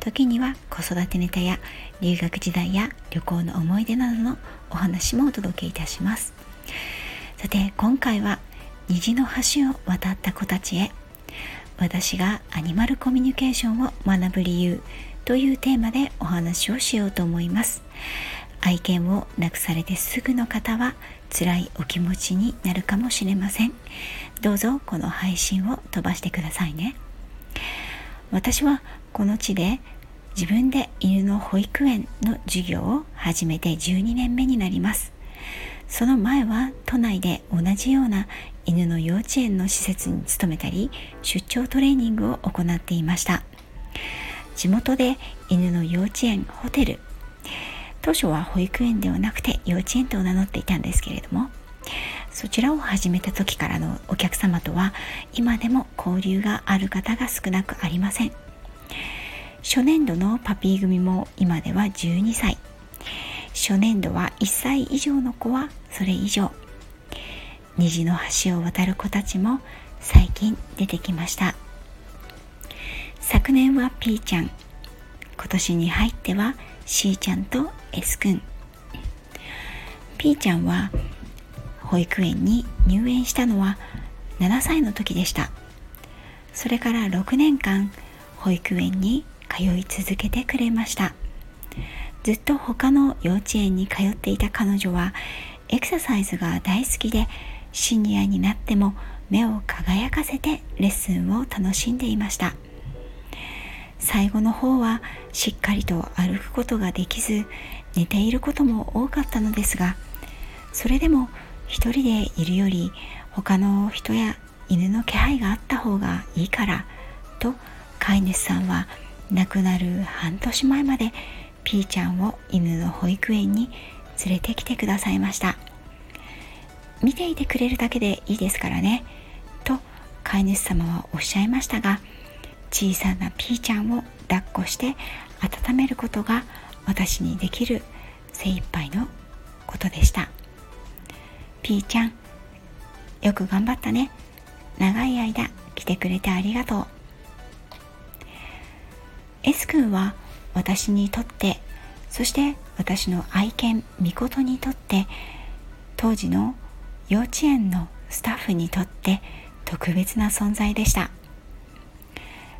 時には子育てネタや留学時代や旅行の思い出などのお話もお届けいたします。さて今回は虹の橋を渡った子たちへ私がアニマルコミュニケーションを学ぶ理由というテーマでお話をしようと思います。愛犬を亡くされてすぐの方は辛いお気持ちになるかもしれません。どうぞこの配信を飛ばしてくださいね。私はこの地で自分で犬の保育園の授業を始めて12年目になります。その前は都内で同じような犬の幼稚園の施設に勤めたり出張トレーニングを行っていました。地元で犬の幼稚園ホテル。当初は保育園ではなくて幼稚園と名乗っていたんですけれどもそちらを始めた時からのお客様とは今でも交流がある方が少なくありません。初年度のパピー組も今では12歳。初年度は1歳以上の子はそれ以上。虹の橋を渡る子たちも最近出てきました。昨年は P ちゃん。今年に入っては C ちゃんと S くん。P ちゃんは保育園に入園したのは7歳の時でした。それから6年間保育園に通い続けてくれました。ずっと他の幼稚園に通っていた彼女はエクササイズが大好きでシニアになっても目を輝かせてレッスンを楽しんでいました。最後の方はしっかりと歩くことができず寝ていることも多かったのですがそれでも一人でいるより他の人や犬の気配があった方がいいからと飼い主さんは亡くなる半年前までピーちゃんを犬の保育園に連れてきてくださいました。見ていてくれるだけでいいですからね。と飼い主様はおっしゃいましたが小さなピーちゃんを抱っこして温めることが私にできる精一杯のことでした。ピーちゃんよく頑張ったね。長い間来てくれてありがとう。S 君は私にとってそして私の愛犬ミコトにとって当時の幼稚園のスタッフにとって特別な存在でした。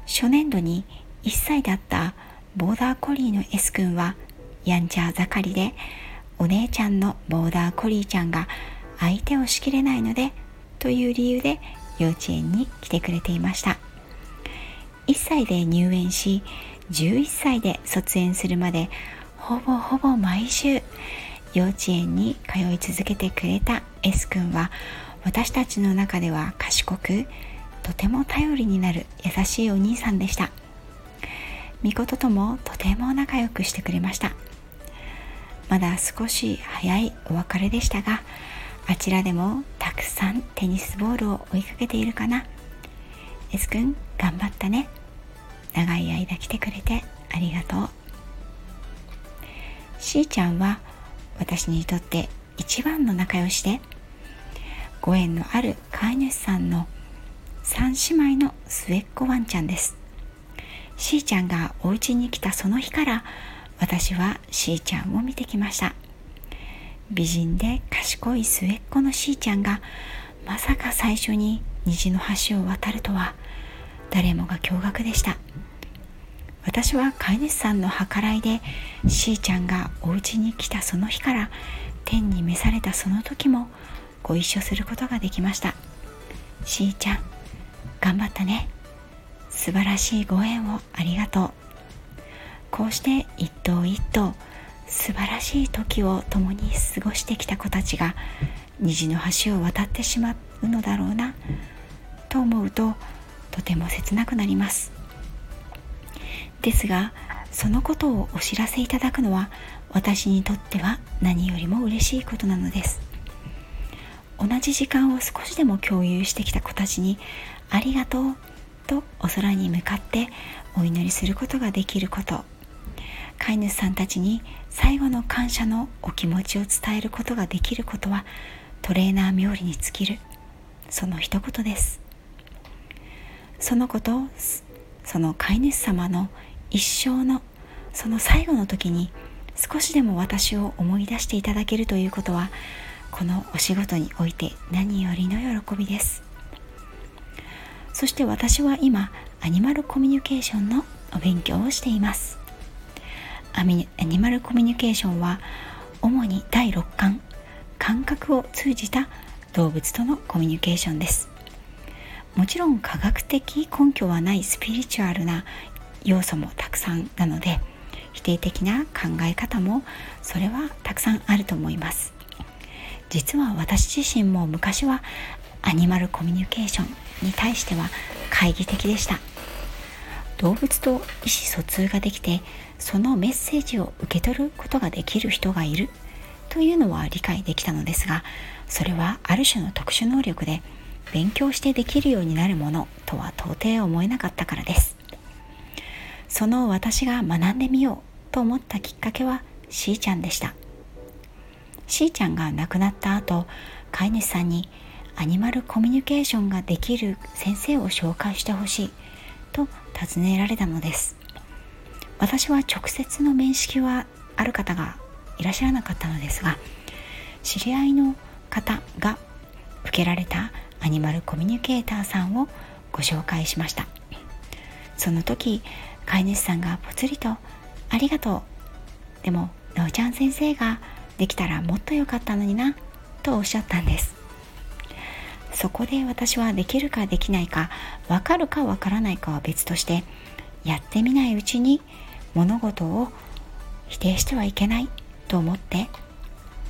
初年度に1歳だったボーダーコリーの S 君はやんちゃ盛りでお姉ちゃんのボーダーコリーちゃんが相手をしきれないのでという理由で幼稚園に来てくれていました。1歳で入園し11歳で卒園するまでほぼほぼ毎週幼稚園に通い続けてくれた S 君は私たちの中では賢くとても頼りになる優しいお兄さんでした。みことともとても仲良くしてくれました。まだ少し早いお別れでしたがあちらでもたくさんテニスボールを追いかけているかな。S 君頑張ったね。長い間来てくれてありがとう。C ちゃんは私にとって一番の仲良しでご縁のある飼い主さんの3姉妹の末っ子ワンちゃんです。C ちゃんがお家に来たその日から私は C ちゃんを見てきました。美人で賢い末っ子の C ちゃんがまさか最初に虹の橋を渡るとは誰もが驚愕でした。私は飼い主さんの計らいで C ちゃんがお家に来たその日から天に召されたその時もご一緒することができました。C ちゃん頑張ったね。素晴らしいご縁をありがとう。こうして一頭一頭素晴らしい時を共に過ごしてきた子たちが虹の橋を渡ってしまうのだろうなと思うととても切なくなります。ですがそのことをお知らせいただくのは私にとっては何よりも嬉しいことなのです。同じ時間を少しでも共有してきた子たちにありがとうとお空に向かってお祈りすることができること。飼い主さんたちに最後の感謝のお気持ちを伝えることができることはトレーナー冥利に尽きるその一言です。そのことその飼い主様の一生のその最後の時に少しでも私を思い出していただけるということはこのお仕事において何よりの喜びです。そして私は今アニマルコミュニケーションのお勉強をしています。アニマルコミュニケーションは主に第6巻感覚を通じた動物とのコミュニケーションです。もちろん科学的根拠はないスピリチュアルな要素もたくさんなので否定的な考え方もそれはたくさんあると思います。実は私自身も昔はアニマルコミュニケーションに対しては懐疑的でした。動物と意思疎通ができてそのメッセージを受け取ることができる人がいるというのは理解できたのですがそれはある種の特殊能力で勉強してできるようになるものとは到底思えなかったからです。その私が学んでみようと思ったきっかけはしーちゃんでした。しーちゃんが亡くなった後飼い主さんにアニマルコミュニケーションができる先生を紹介してほしいと尋ねられたのです。私は直接の面識はある方がいらっしゃらなかったのですが知り合いの方が受けられたアニマルコミュニケーターさんをご紹介しました。その時飼い主さんがぽつりと「ありがとう。でもなおちゃん先生ができたらもっと良かったのにな」とおっしゃったんです。そこで私はできるかできないか分かるか分からないかは別としてやってみないうちに物事を否定してはいけないと思って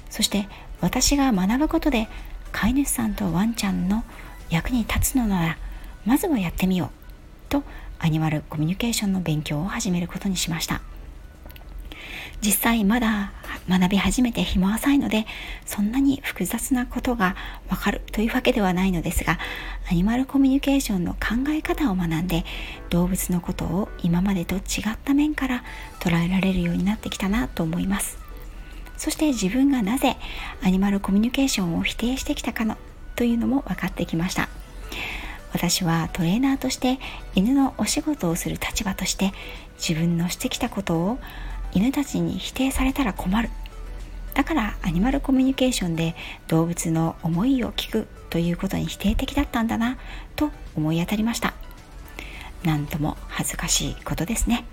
そして私が学ぶことで飼い主さんとワンちゃんの役に立つのならまずはやってみようとアニマルコミュニケーションの勉強を始めることにしました。実際まだ学び始めて日も浅いのでそんなに複雑なことがわかるというわけではないのですがアニマルコミュニケーションの考え方を学んで動物のことを今までと違った面から捉えられるようになってきたなと思います。そして自分がなぜアニマルコミュニケーションを否定してきたかのというのも分かってきました。私はトレーナーとして犬のお仕事をする立場として自分のしてきたことを犬たちに否定されたら困る。だからアニマルコミュニケーションで動物の思いを聞くということに否定的だったんだなと思い当たりました。なんとも恥ずかしいことですね。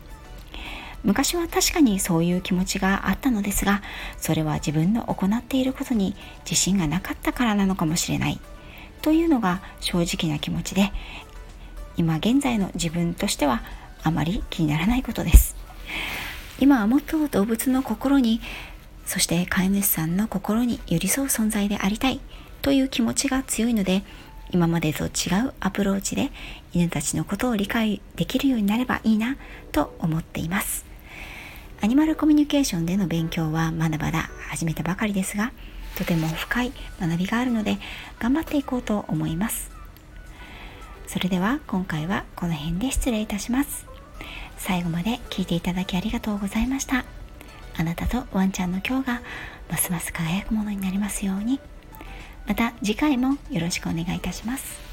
昔は確かにそういう気持ちがあったのですがそれは自分の行っていることに自信がなかったからなのかもしれない。というのが正直な気持ちで今現在の自分としてはあまり気にならないことです。今はもっと動物の心にそして飼い主さんの心に寄り添う存在でありたいという気持ちが強いので今までと違うアプローチで犬たちのことを理解できるようになればいいなと思っています。アニマルコミュニケーションでの勉強はまだまだ始めたばかりですがとても深い学びがあるので頑張っていこうと思います。それでは今回はこの辺で失礼いたします。最後まで聞いていただきありがとうございました。あなたとワンちゃんの今日がますます輝くものになりますように。また次回もよろしくお願いいたします。